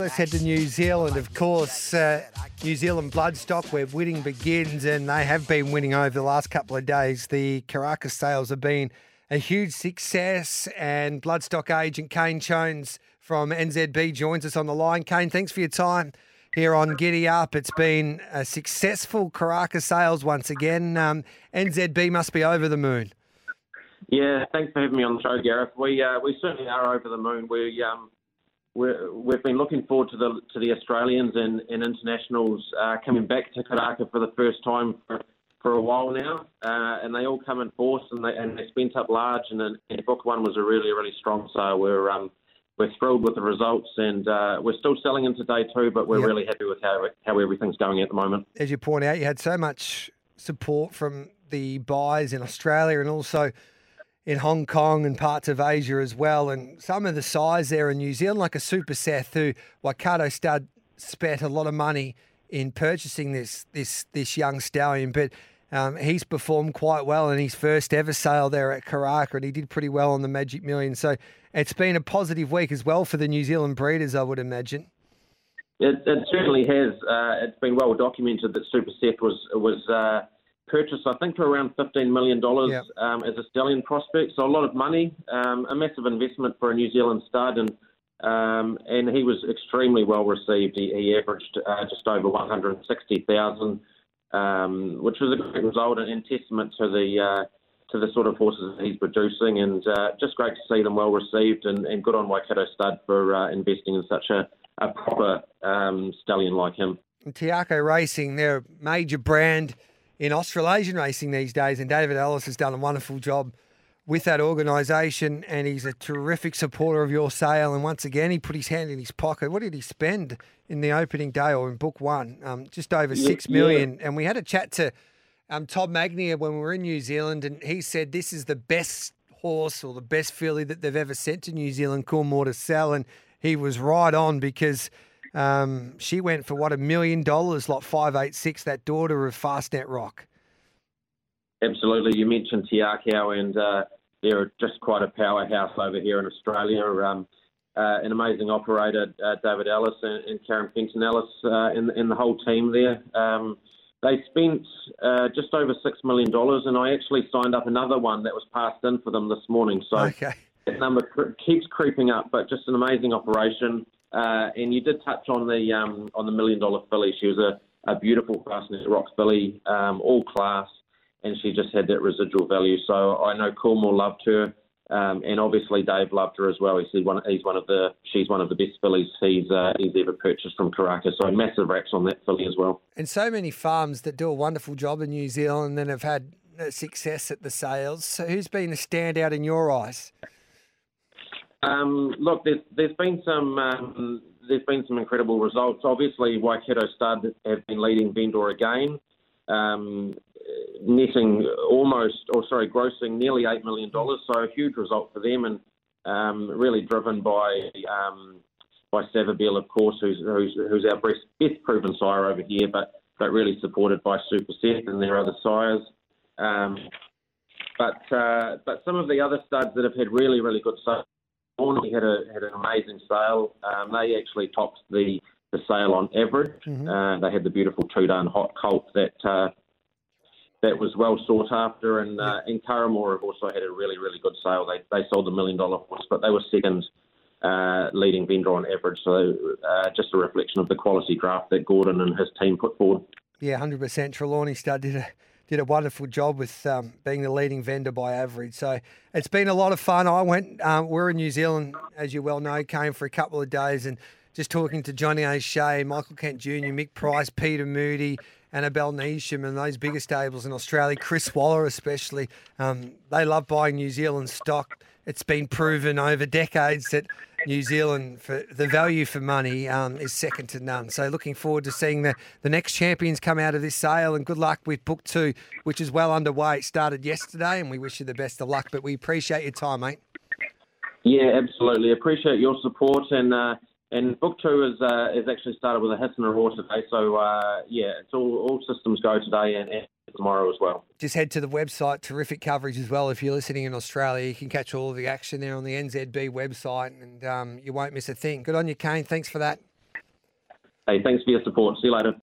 Let's head to New Zealand. Of course, uh, New Zealand bloodstock, where winning begins, and they have been winning over the last couple of days. The Karaka sales have been a huge success, and bloodstock agent Kane Jones from NZB joins us on the line. Kane, thanks for your time here on Giddy Up. It's been a successful Karaka sales once again. Um, NZB must be over the moon. Yeah, thanks for having me on the show, Gareth. We uh, we certainly are over the moon. We um, we have been looking forward to the to the Australians and, and internationals uh, coming back to Karaka for the first time for, for a while now, uh, and they all come in force and they and they spent up large. And, and book one was a really really strong sale. We're um, we're thrilled with the results, and uh, we're still selling into day two, but we're yep. really happy with how how everything's going at the moment. As you point out, you had so much support from the buyers in Australia and also in Hong Kong and parts of Asia as well. And some of the size there in New Zealand, like a Super Seth, who Waikato Stud spent a lot of money in purchasing this this this young stallion, but um, he's performed quite well in his first ever sale there at Karaka, and he did pretty well on the Magic Million. So it's been a positive week as well for the New Zealand breeders, I would imagine. It, it certainly has. Uh, it's been well documented that Super Seth was was. Uh, purchased, I think, for around $15 million yep. um, as a stallion prospect. So a lot of money, um, a massive investment for a New Zealand stud. And um, and he was extremely well received. He, he averaged uh, just over 160,000, um, which was a great result and, testament to the uh, to the sort of horses he's producing. And uh, just great to see them well received. And, and good on Waikato Stud for uh, investing in such a, a proper um, stallion like him. Te Akau Racing, they're a major brand in Australasian racing these days, and David Ellis has done a wonderful job with that organisation, and he's a terrific supporter of your sale. And once again, he put his hand in his pocket. What did he spend in the opening day or in book one? Um, just over six million. Yeah. And we had a chat to um, Tom Magnier when we were in New Zealand, and he said this is the best horse or the best filly that they've ever sent to New Zealand, Coolmore to sell. And he was right on because um, she went for what a million dollars, like five eight six. That daughter of Fastnet Rock. Absolutely, you mentioned Te Akau, and uh, they're just quite a powerhouse over here in Australia. Um, uh, an amazing operator, uh, David Ellis and, and Karyn Fenton Ellis, uh, and, and, the whole team there. Um, they spent uh, just over six million dollars, and I actually signed up another one that was passed in for them this morning. So okay. that number cr- keeps creeping up, but just an amazing operation. Uh, and you did touch on the um, on the million dollar filly. She was a, a beautiful Fastnet Rock filly, um, all class, and she just had that residual value. So I know Coolmore loved her, um, and obviously Dave loved her as well. He's one, he's one of the she's one of the best fillies he's uh, he's ever purchased from Karaka. So massive wraps on that filly as well. And so many farms that do a wonderful job in New Zealand and have had success at the sales. So who's been the standout in your eyes? Um, look, there's, there's been some um, there's been some incredible results. Obviously, Waikato Stud have been leading Vendor again, um, netting almost, or sorry, grossing nearly eight million dollars. So a huge result for them, and um, really driven by um, by Savabeel, of course, who's who's, who's our best, proven sire over here, but but really supported by Super Seth and their other sires. Um, but uh, but some of the other studs that have had really really good sales Hornby had a had an amazing sale. Um, they actually topped the, the sale on average. Mm-hmm. Uh, they had the beautiful Too Darn Hot Colt that uh, that was well sought after, and uh, and Karamore have also had a really really good sale. They they sold the million dollar horse, but they were second. Uh, leading vendor on average, so uh, just a reflection of the quality draft that Gordon and his team put forward. Yeah, hundred percent. Trelawney Stud did a did a wonderful job with um, being the leading vendor by average. So it's been a lot of fun. I went, um, we're in New Zealand, as you well know, came for a couple of days and just talking to Johnny O'Shea, Michael Kent Jr., Mick Price, Peter Moody, Annabelle Neasham and those bigger stables in Australia, Chris Waller especially, um, they love buying New Zealand stock. It's been proven over decades that New Zealand, for the value for money, um, is second to none. So looking forward to seeing the, the next champions come out of this sale and good luck with book two, which is well underway. It started yesterday and we wish you the best of luck, but we appreciate your time, mate. Yeah, absolutely. Appreciate your support and uh, and book two is uh, is actually started with a hiss and a roar today. So uh, yeah, it's all all systems go today and, and tomorrow as well. Just head to the website. Terrific coverage as well. If you're listening in Australia, you can catch all of the action there on the NZB website, and um, you won't miss a thing. Good on you, Kane. Thanks for that. Hey, thanks for your support. See you later.